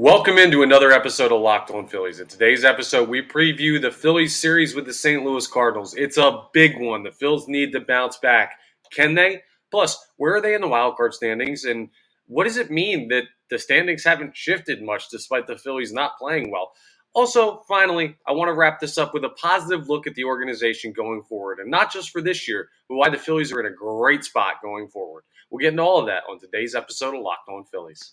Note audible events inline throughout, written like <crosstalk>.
Welcome into another episode of Locked On Phillies. In today's episode, we preview the Phillies series with the St. Louis Cardinals. It's a big one. The Phillies need to bounce back. Can they? Plus, where are they in the wild card standings? And what does it mean that the standings haven't shifted much despite the Phillies not playing well? Also, finally, I want to wrap this up with a positive look at the organization going forward, and not just for this year, but why the Phillies are in a great spot going forward. We'll get into all of that on today's episode of Locked On Phillies.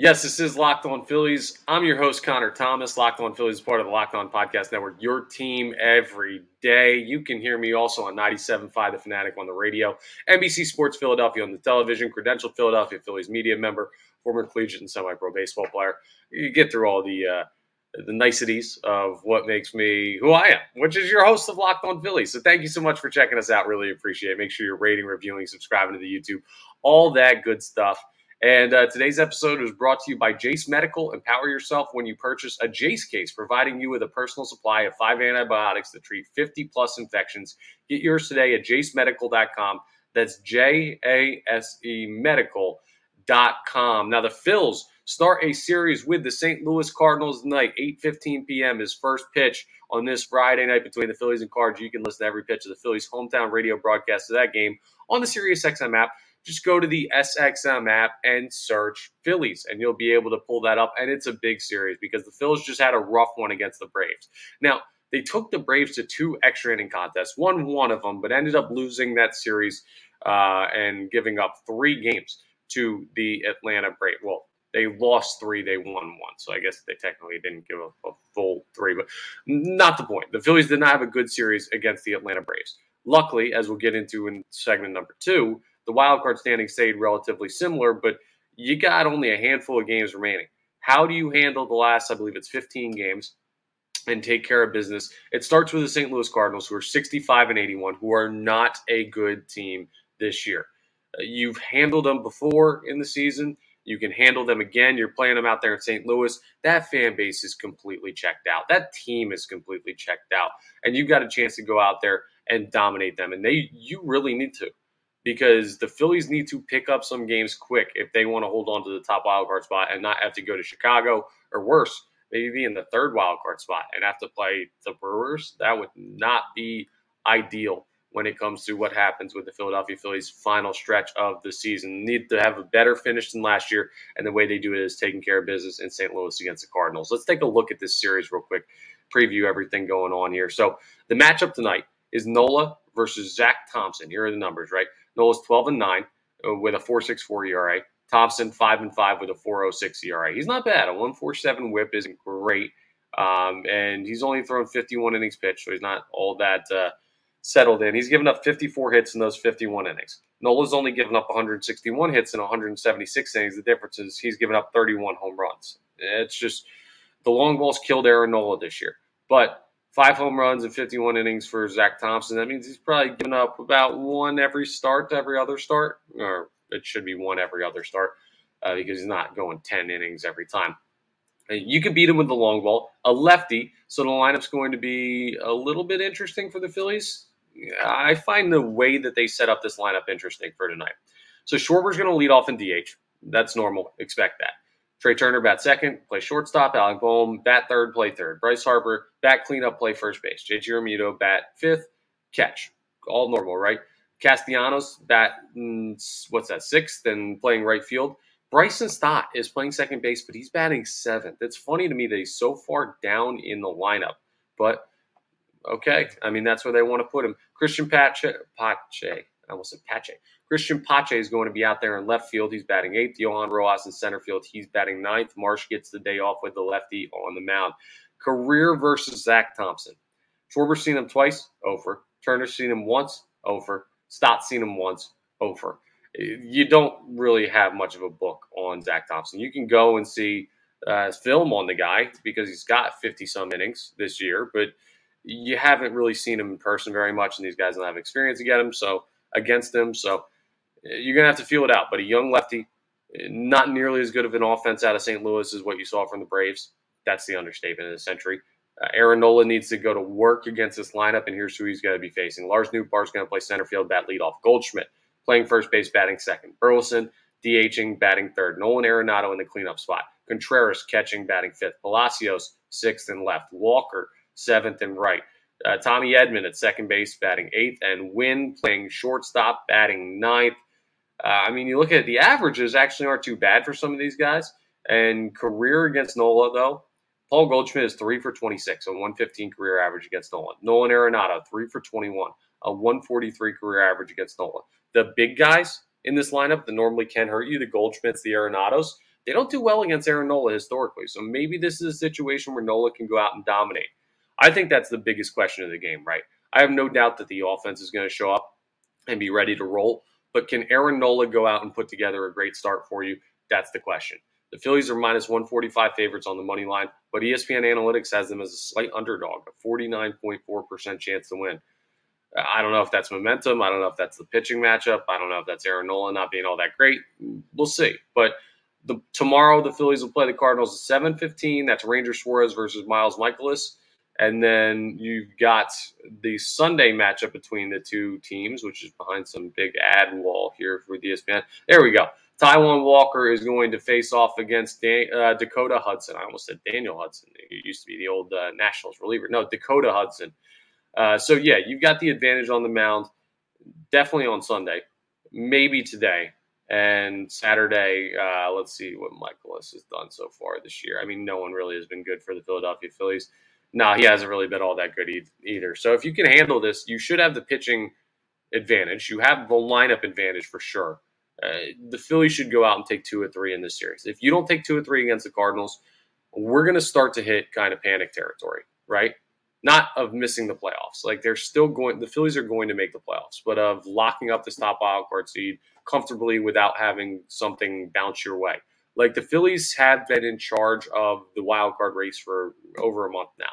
Yes, this is Locked On Phillies. I'm your host, Connor Thomas. Locked On Phillies is part of the Locked On Podcast Network, your team every day. You can hear me also on 97.5 The Fanatic on the radio, NBC Sports Philadelphia on the television, credentialed Philadelphia Phillies media member, former collegiate and semi pro baseball player. You get through all the uh, the niceties of what makes me who I am, which is your host of Locked On Phillies. So thank you so much for checking us out. Really appreciate it. Make sure you're rating, reviewing, subscribing to the YouTube, all that good stuff. And uh, today's episode is brought to you by Jase Medical. Empower yourself when you purchase a Jase case, providing you with a personal supply of five antibiotics that treat 50 plus infections. Get yours today at jasemedical.com. That's J A S E medical.com. Now, the Phils start a series with the St. Louis Cardinals tonight, 8:15 p.m. His first pitch on this Friday night between the Phillies and Cards. You can listen to every pitch of the Phillies' hometown radio broadcast of that game on the SiriusXM app just go to the SXM app and search Phillies, and you'll be able to pull that up. And it's a big series because the Phillies just had a rough one against the Braves. Now, they took the Braves to two extra inning contests, won one of them, but ended up losing that series uh, and giving up three games to the Atlanta Braves. Well, they lost three, they won one. So I guess they technically didn't give a, a full three, but not the point. The Phillies did not have a good series against the Atlanta Braves. Luckily, as we'll get into in segment number two, the wild card standing stayed relatively similar, but you got only a handful of games remaining. How do you handle the last, I believe it's 15 games, and take care of business? It starts with the St. Louis Cardinals, who are 65 and 81, who are not a good team this year. Uh, you've handled them before in the season. You can handle them again. You're playing them out there in St. Louis. That fan base is completely checked out. That team is completely checked out. And you've got a chance to go out there and dominate them. And they you really need to because the Phillies need to pick up some games quick if they want to hold on to the top wild card spot and not have to go to Chicago or worse, maybe be in the third wild card spot and have to play the Brewers. That would not be ideal when it comes to what happens with the Philadelphia Phillies final stretch of the season. Need to have a better finish than last year, and the way they do it is taking care of business in St. Louis against the Cardinals. Let's take a look at this series real quick, preview everything going on here. So the matchup tonight is Nola versus Zack Thompson. Here are the numbers, right? Nola's 12 and 9 uh, with a 4.64 ERA. Thompson 5 and 5 with a 4.06 ERA. He's not bad. A 1.47 WHIP isn't great, um, and he's only thrown 51 innings pitched, so he's not all that uh, settled in. He's given up 54 hits in those 51 innings. Nola's only given up 161 hits in 176 innings. The difference is he's given up 31 home runs. It's just the long balls killed Aaron Nola this year, but five home runs and 51 innings for Zack Thompson. That means he's probably given up about one every start, to every other start, or it should be one every other start uh, because he's not going 10 innings every time. Uh, you can beat him with the long ball, a lefty, so the lineup's going to be a little bit interesting for the Phillies. I find the way that they set up this lineup interesting for tonight. So Schwarber's going to lead off in DH. That's normal. Expect that. Trea Turner bat second, play shortstop. Alec Bohm bat third, play third. Bryce Harper bat cleanup, play first base. JT Realmuto bat fifth, catch. All normal, right? Castellanos bat mm, what's that sixth and playing right field. Bryson Stott is playing second base, but he's batting seventh. It's funny to me that he's so far down in the lineup, but okay. I mean, that's where they want to put him. Cristian Pache, Pache, I almost said Pache. Cristian Pache is going to be out there in left field. He's batting eighth. Johan Rojas in center field. He's batting ninth. Marsh gets the day off with the lefty on the mound. Career versus Zack Thompson. Schwarber's seen him twice, over. Turner's seen him once, over. Stott's seen him once, over. You don't really have much of a book on Zack Thompson. You can go and see uh, film on the guy because he's got 50 some innings this year, but you haven't really seen him in person very much, and these guys don't have experience to get him. So against him, so eh, you're gonna have to feel it out. But a young lefty, eh, not nearly as good of an offense out of St. Louis as what you saw from the Braves. That's the understatement of the century. Uh, Aaron Nola needs to go to work against this lineup, and here's who he's going to be facing. Lars Nootbaar is going to play center field, bat leadoff. Goldschmidt playing first base, batting second. Burleson DHing, batting third. Nolan Arenado in the cleanup spot. Contreras catching, batting fifth. Palacios sixth and left. Walker seventh and right. Uh, Tommy Edman at second base, batting eighth, and Winn playing shortstop, batting ninth. Uh, I mean, you look at it, the averages actually aren't too bad for some of these guys. And career against Nola, though, Paul Goldschmidt is three for 26, a 115 career average against Nolan. Nolan Arenado, three for 21, a 143 career average against Nolan. The big guys in this lineup that normally can hurt you, the Goldschmidts, the Arenados, they don't do well against Aaron Nola historically. So maybe this is a situation where Nola can go out and dominate. I think that's the biggest question of the game, right? I have no doubt that the offense is going to show up and be ready to roll. But can Aaron Nola go out and put together a great start for you? That's the question. The Phillies are minus 145 favorites on the money line, but ESPN Analytics has them as a slight underdog, a 49.4% chance to win. I don't know if that's momentum. I don't know if that's the pitching matchup. I don't know if that's Aaron Nola not being all that great. We'll see. But the, tomorrow the Phillies will play the Cardinals at 7:15. That's Ranger Suarez versus Miles Mikolas. And then you've got the Sunday matchup between the two teams, which is behind some big ad wall here for the ESPN. There we go. Taijuan Walker is going to face off against Dan, uh, Dakota Hudson. I almost said Daniel Hudson. He used to be the old uh, Nationals reliever. No, Dakota Hudson. Uh, so, yeah, you've got the advantage on the mound definitely on Sunday, maybe today. And Saturday, uh, let's see what Mikolas has done so far this year. I mean, no one really has been good for the Philadelphia Phillies no, he hasn't really been all that good either. So if you can handle this, you should have the pitching advantage. You have the lineup advantage for sure. Uh, the Phillies should go out and take two or three in this series. If you don't take two or three against the Cardinals, we're going to start to hit kind of panic territory, right? Not of missing the playoffs. Like they're still going, the Phillies are going to make the playoffs, but of locking up this top wild card seed comfortably without having something bounce your way. Like the Phillies have been in charge of the wild card race for over a month now,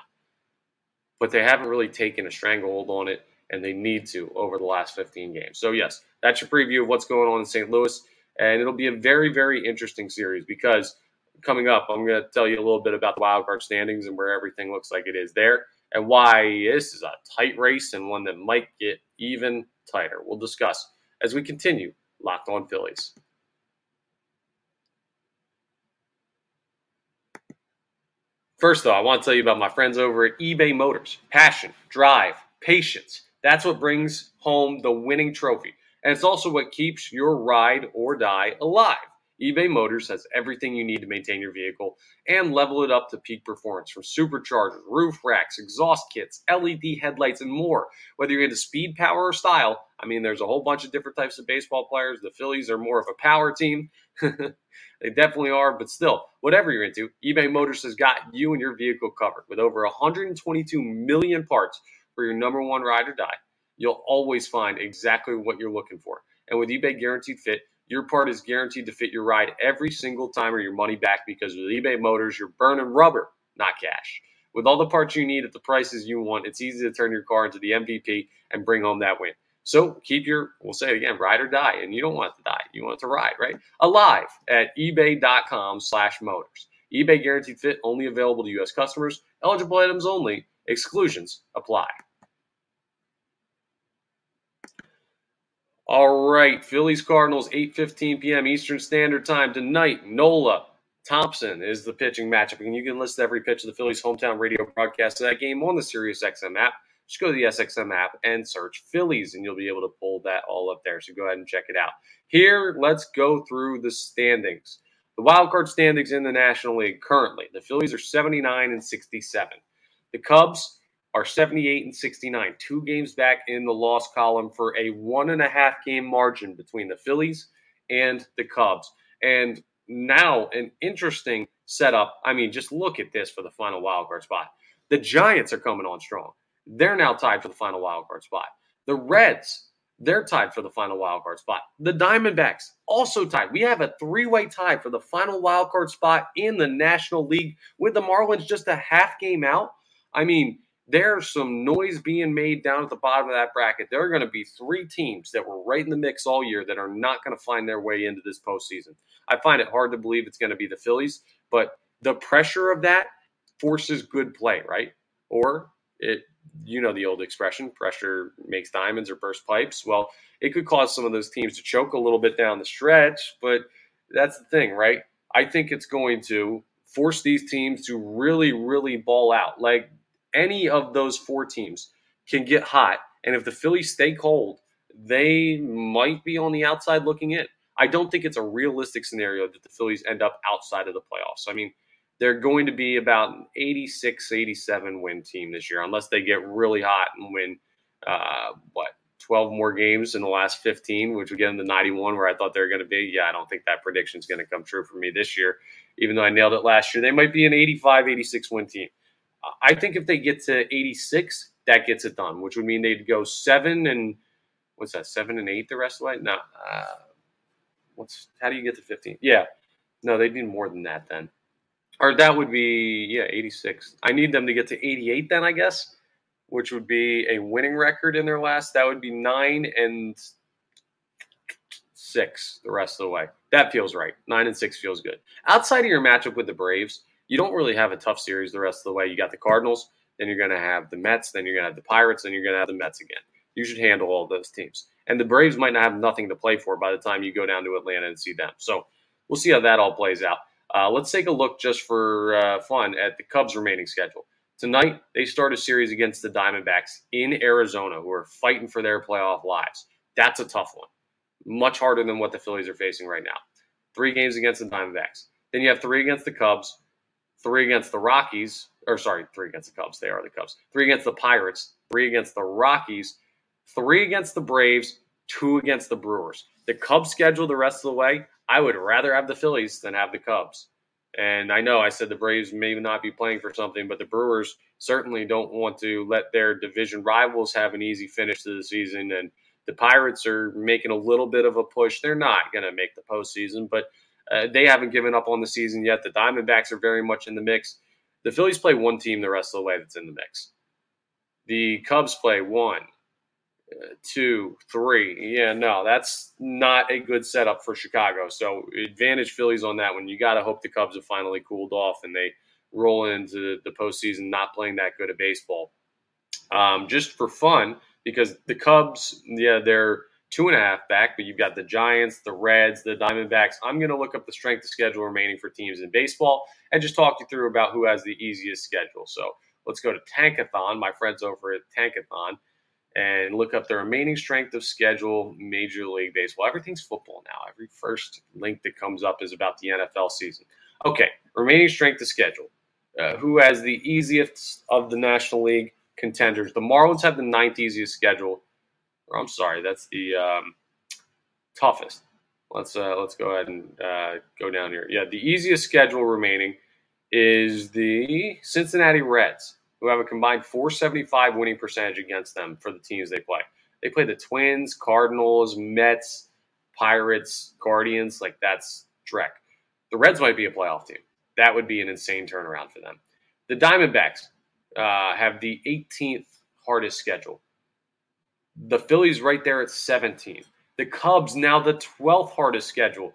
but they haven't really taken a stranglehold on it, and they need to over the last 15 games. So yes, that's your preview of what's going on in St. Louis, and it'll be a very very interesting series because coming up, I'm going to tell you a little bit about the wild card standings and where everything looks like it is there, and why this is a tight race and one that might get even tighter. We'll discuss as we continue Locked On Phillies. First, though, I want to tell you about my friends over at eBay Motors. Passion, drive, patience. That's what brings home the winning trophy. And it's also what keeps your ride or die alive. eBay Motors has everything you need to maintain your vehicle and level it up to peak performance from superchargers, roof racks, exhaust kits, LED headlights, and more. Whether you're into speed, power, or style, I mean, there's a whole bunch of different types of baseball players. The Phillies are more of a power team. <laughs> They definitely are, but still, whatever you're into, eBay Motors has got you and your vehicle covered with over 122 million parts for your number one ride or die. You'll always find exactly what you're looking for. And with eBay Guaranteed Fit, your part is guaranteed to fit your ride every single time or your money back because with eBay Motors, you're burning rubber, not cash. With all the parts you need at the prices you want, it's easy to turn your car into the MVP and bring home that win. So keep your, we'll say it again, ride or die. And you don't want it to die. You want it to ride, right? Alive at ebay.com slash motors. eBay guaranteed fit only available to U.S. customers. Eligible items only. Exclusions apply. All right, Phillies Cardinals, 8:15 p.m. Eastern Standard Time tonight. Nola Thompson is the pitching matchup, and you can list every pitch of the Phillies' hometown radio broadcast of that game on the SiriusXM app just go to the SXM app and search Phillies, and you'll be able to pull that all up there. So go ahead and check it out. Here, let's go through the standings. The wild card standings in the National League currently: the Phillies are 79 and 67. The Cubs are 78 and 69, two games back in the loss column for a one and a half game margin between the Phillies and the Cubs. And now an interesting setup. I mean, just look at this for the final wild card spot. The Giants are coming on strong. They're now tied for the final wild card spot. The Reds, they're tied for the final wild card spot. The Diamondbacks also tied. We have a three-way tie for the final wild card spot in the National League with the Marlins just a half game out. I mean, there's some noise being made down at the bottom of that bracket. There are going to be three teams that were right in the mix all year that are not going to find their way into this postseason. I find it hard to believe it's going to be the Phillies, but the pressure of that forces good play, right? Or it, you know, the old expression, pressure makes diamonds or burst pipes. Well, it could cause some of those teams to choke a little bit down the stretch, but that's the thing, right? I think it's going to force these teams to really, really ball out. Like any of those four teams can get hot. And if the Phillies stay cold, they might be on the outside looking in. I don't think it's a realistic scenario that the Phillies end up outside of the playoffs. I mean, they're going to be about an 86, 87 win team this year, unless they get really hot and win, uh, what, 12 more games in the last 15, which would get them to 91, where I thought they were going to be. Yeah, I don't think that prediction is going to come true for me this year, even though I nailed it last year. They might be an 85, 86 win team. I think if they get to 86, that gets it done, which would mean they'd go seven and what's that, seven and eight the rest of the way? No. Uh, what's how do you get to 15? Yeah. No, they'd need more than that then. Or that would be, yeah, 86. I need them to get to 88 then, I guess, which would be a winning record in their last. That would be nine and six the rest of the way. That feels right. Nine and six feels good. Outside of your matchup with the Braves, you don't really have a tough series the rest of the way. You got the Cardinals, then you're going to have the Mets, then you're going to have the Pirates, then you're going to have the Mets again. You should handle all those teams. And the Braves might not have nothing to play for by the time you go down to Atlanta and see them. So we'll see how that all plays out. Uh, let's take a look just for uh, fun at the Cubs' remaining schedule. Tonight, they start a series against the Diamondbacks in Arizona, who are fighting for their playoff lives. That's a tough one. Much harder than what the Phillies are facing right now. Three games against the Diamondbacks. Then you have three against the Cubs, three against the Rockies, or sorry, three against the Cubs. They are the Cubs. Three against the Pirates, three against the Rockies, three against the Braves, two against the Brewers. The Cubs schedule the rest of the way. I would rather have the Phillies than have the Cubs. And I know I said the Braves may not be playing for something, but the Brewers certainly don't want to let their division rivals have an easy finish to the season. And the Pirates are making a little bit of a push. They're not going to make the postseason, but uh, they haven't given up on the season yet. The Diamondbacks are very much in the mix. The Phillies play one team the rest of the way that's in the mix. The Cubs play one, two, three. Yeah, no, that's not a good setup for Chicago. So advantage Phillies on that one. You got to hope the Cubs have finally cooled off and they roll into the postseason not playing that good at baseball. Um, just for fun, because the Cubs, yeah, they're two and a half back, but you've got the Giants, the Reds, the Diamondbacks. I'm going to look up the strength of schedule remaining for teams in baseball and just talk you through about who has the easiest schedule. So let's go to Tankathon, my friends over at Tankathon, and look up the remaining strength of schedule Major League Baseball. Everything's football now. Every first link that comes up is about the NFL season. Okay, remaining strength of schedule. Uh, who has the easiest of the National League contenders? The Marlins have the ninth easiest schedule or I'm sorry, that's the um, toughest. Let's uh, let's go ahead and uh, go down here. Yeah, the easiest schedule remaining is the Cincinnati Reds, who have a combined 475 winning percentage against them for the teams they play. They play the Twins, Cardinals, Mets, Pirates, Guardians. Like that's Drek. The Reds might be a playoff team. That would be an insane turnaround for them. The Diamondbacks uh, have the 18th hardest schedule. The Phillies right there at 17. The Cubs now the 12th hardest schedule.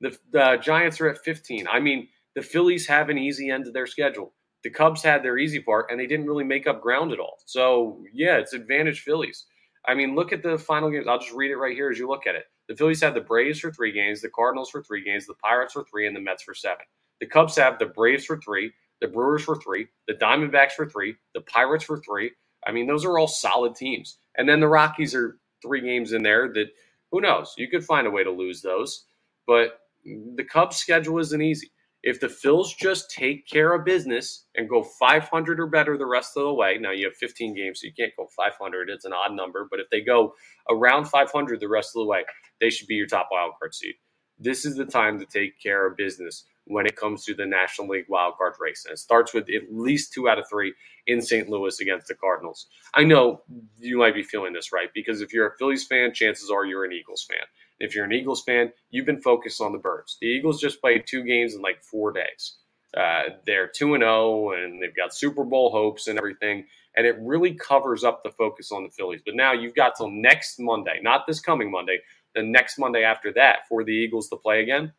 The, the Giants are at 15. I mean, the Phillies have an easy end to their schedule. The Cubs had their easy part, and they didn't really make up ground at all. So, yeah, it's advantage Phillies. I mean, look at the final games. I'll just read it right here as you look at it. The Phillies had the Braves for three games, the Cardinals for three games, the Pirates for three, and the Mets for seven. The Cubs have the Braves for three, the Brewers for three, the Diamondbacks for three, the Pirates for three. I mean, those are all solid teams. And then the Rockies are three games in there that who knows? You could find a way to lose those. But the Cubs' schedule isn't easy. If the Phils just take care of business and go 500 or better the rest of the way, now you have 15 games, so you can't go 500. It's an odd number. But if they go around 500 the rest of the way, they should be your top wild card seed. This is the time to take care of business when it comes to the National League wildcard race. And it starts with at least two out of three in St. Louis against the Cardinals. I know you might be feeling this, right? Because if you're a Phillies fan, chances are you're an Eagles fan. If you're an Eagles fan, you've been focused on the Birds. The Eagles just played two games in like four days. Uh, they're 2 and 0 and they've got Super Bowl hopes and everything. And it really covers up the focus on the Phillies. But now you've got till next Monday, not this coming Monday, the next Monday after that for the Eagles to play again.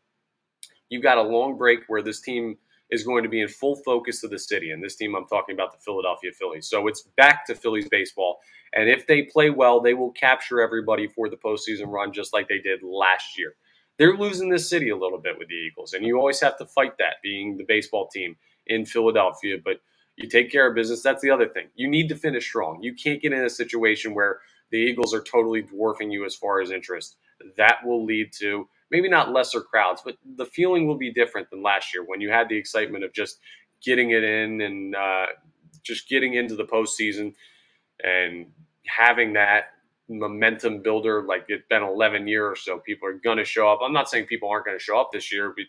You've got a long break where this team is going to be in full focus of the city. And this team, I'm talking about the Philadelphia Phillies. So it's back to Phillies baseball. And if they play well, they will capture everybody for the postseason run just like they did last year they're losing this city a little bit with the Eagles, and you always have to fight that being the baseball team in Philadelphia. But you take care of business. That's the other thing. You need to finish strong. You can't get in a situation where the Eagles are totally dwarfing you as far as interest. That will lead to maybe not lesser crowds, but the feeling will be different than last year when you had the excitement of just getting it in and uh, just getting into the postseason and having that momentum builder. Like it's been 11 years or so. People are going to show up. I'm not saying people aren't going to show up this year, but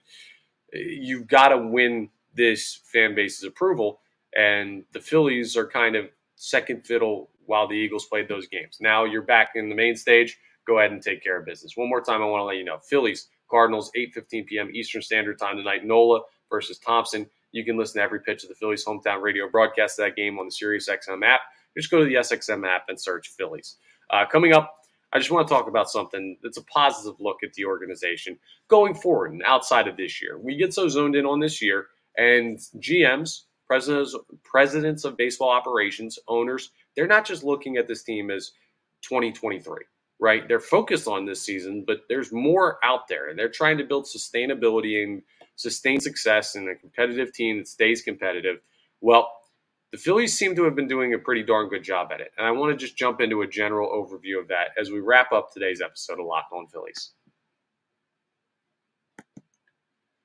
you've got to win this fan base's approval. And the Phillies are kind of second fiddle while the Eagles played those games. Now you're back in the main stage. Go ahead and take care of business. One more time, I want to let you know Phillies, Cardinals, 8:15 p.m. Eastern Standard Time tonight. Nola versus Thompson. You can listen to every pitch of the Phillies hometown radio broadcast of that game on the SiriusXM app. Just go to the SXM app and search Phillies. Uh, coming up, I just want to talk about something that's a positive look at the organization going forward and outside of this year. We get so zoned in on this year, and GMs, presidents, presidents of baseball operations, owners, they're not just looking at this team as 2023, right? They're focused on this season, but there's more out there, and they're trying to build sustainability and sustain success in a competitive team that stays competitive. Well, the Phillies seem to have been doing a pretty darn good job at it. And I want to just jump into a general overview of that as we wrap up today's episode of Locked On Phillies.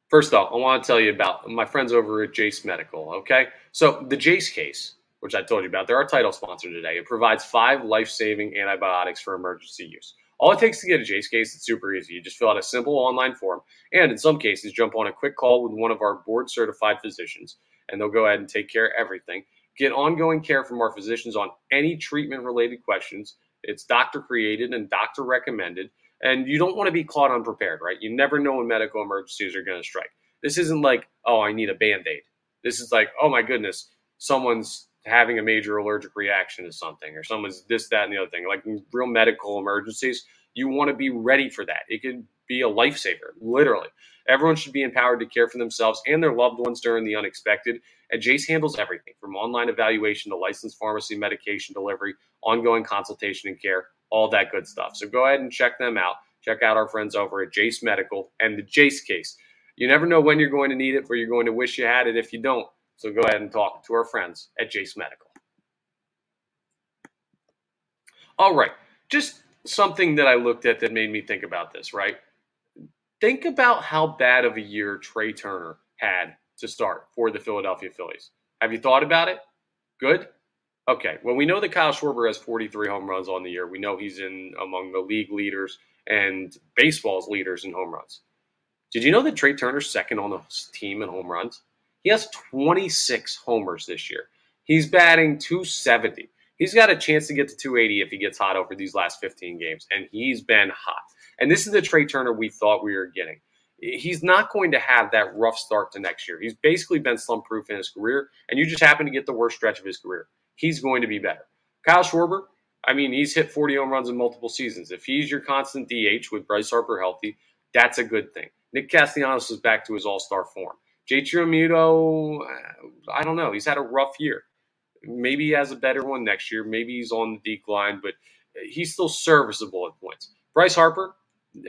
First off, I want to tell you about my friends over at Jase Medical, okay? So, the Jase case, which I told you about, they're our title sponsor today. It provides five life saving antibiotics for emergency use. All it takes to get a Jase case, it's super easy. You just fill out a simple online form, and in some cases, jump on a quick call with one of our board certified physicians, and they'll go ahead and take care of everything. Get ongoing care from our physicians on any treatment related questions. It's doctor created and doctor recommended. And you don't want to be caught unprepared, right? You never know when medical emergencies are going to strike. This isn't like, oh, I need a band aid. This is like, oh my goodness, someone's having a major allergic reaction to something or someone's this, that, and the other thing. Like real medical emergencies, you want to be ready for that. It could be a lifesaver, literally. Everyone should be empowered to care for themselves and their loved ones during the unexpected. And Jase handles everything from online evaluation to licensed pharmacy medication delivery, ongoing consultation and care, all that good stuff. So go ahead and check them out. Check out our friends over at Jase Medical and the Jase case. You never know when you're going to need it, or you're going to wish you had it if you don't. So go ahead and talk to our friends at Jase Medical. All right, just something that I looked at that made me think about this, right? Think about how bad of a year Trea Turner had to start for the Philadelphia Phillies. Have you thought about it? Good? Okay. Well, we know that Kyle Schwarber has 43 home runs on the year. We know he's in among the league leaders and baseball's leaders in home runs. Did you know that Trea Turner's second on the team in home runs? He has 26 homers this year. He's batting 270. He's got a chance to get to 280 if he gets hot over these last 15 games, and he's been hot. And this is the Trea Turner we thought we were getting. He's not going to have that rough start to next year. He's basically been slump proof in his career, and you just happen to get the worst stretch of his career. He's going to be better. Kyle Schwarber, I mean, he's hit 40 home runs in multiple seasons. If he's your constant DH with Bryce Harper healthy, that's a good thing. Nick Castellanos is back to his all star form. JT Realmuto, uh, I don't know. He's had a rough year. Maybe he has a better one next year. Maybe he's on the decline, but he's still serviceable at points. Bryce Harper,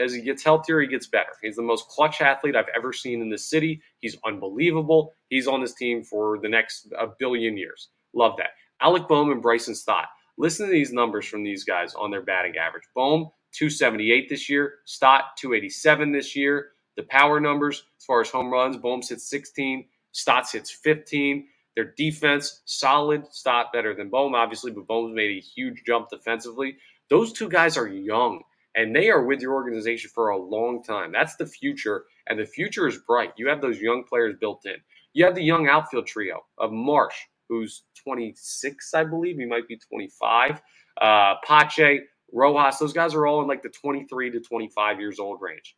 as he gets healthier, he gets better. He's the most clutch athlete I've ever seen in the city. He's unbelievable. He's on this team for the next a billion years. Love that. Alec Bohm and Bryson Stott. Listen to these numbers from these guys on their batting average. Bohm, 278 this year. Stott, 287 this year. The power numbers, as far as home runs, Bohm's hits 16. Stott's hits 15. Their defense, solid. Stott better than Bohm, obviously, but Bohm's made a huge jump defensively. Those two guys are young and they are with your organization for a long time. That's the future, and the future is bright. You have those young players built in. You have the young outfield trio of Marsh, who's 26, I believe. He might be 25. Uh, Pache, Rojas, those guys are all in like the 23 to 25 years old range.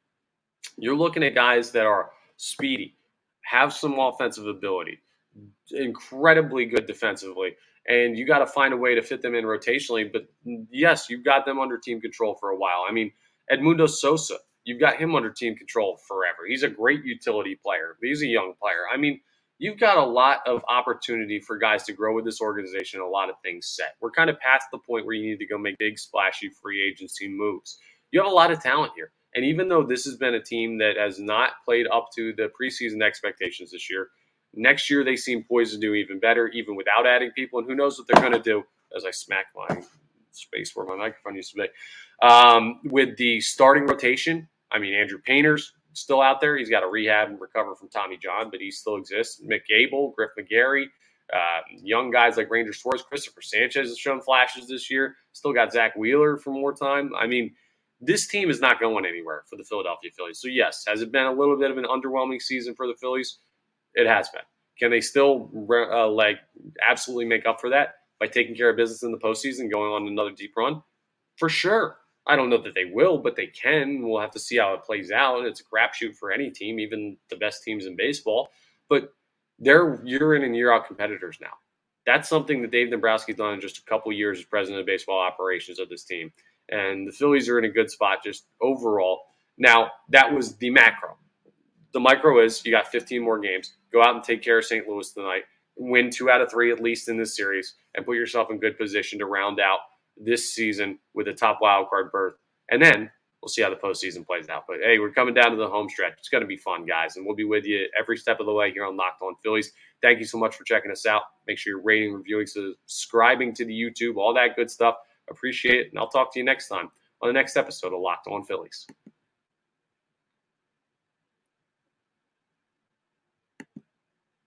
You're looking at guys that are speedy. have some offensive ability, incredibly good defensively, and you got to find a way to fit them in rotationally. But yes, you've got them under team control for a while. I mean, Edmundo Sosa, you've got him under team control forever. He's a great utility player. He's a young player. I mean, you've got a lot of opportunity for guys to grow with this organization, a lot of things set. We're kind of past the point where you need to go make big, splashy free agency moves. You have a lot of talent here. And even though this has been a team that has not played up to the preseason expectations this year, next year they seem poised to do even better, even without adding people. And who knows what they're going to do as I smack my space where my microphone used to be. Um, with the starting rotation, I mean, Andrew Painter's still out there. He's got to rehab and recover from Tommy John, but he still exists. Mick Abel, Griff McGarry, uh, young guys like Ranger Suarez, Christopher Sanchez has shown flashes this year. Still got Zack Wheeler for more time. I mean, this team is not going anywhere for the Philadelphia Phillies. So, yes, has it been a little bit of an underwhelming season for the Phillies? It has been. Can they still uh, like absolutely make up for that by taking care of business in the postseason, going on another deep run? For sure. I don't know that they will, but they can. We'll have to see how it plays out. It's a crapshoot for any team, even the best teams in baseball. But they're year in and year out competitors now. That's something that Dave Dombrowski's done in just a couple years as president of baseball operations of this team. And the Phillies are in a good spot just overall. Now, that was the macro. The micro is you got 15 more games. Go out and take care of St. Louis tonight. Win two out of three at least in this series and put yourself in good position to round out this season with a top wild card berth. And then we'll see how the postseason plays out. But hey, we're coming down to the home stretch. It's going to be fun, guys, and we'll be with you every step of the way here on Locked On Phillies. Thank you so much for checking us out. Make sure you're rating, reviewing, subscribing to the YouTube, all that good stuff. Appreciate it, and I'll talk to you next time on the next episode of Locked On Phillies.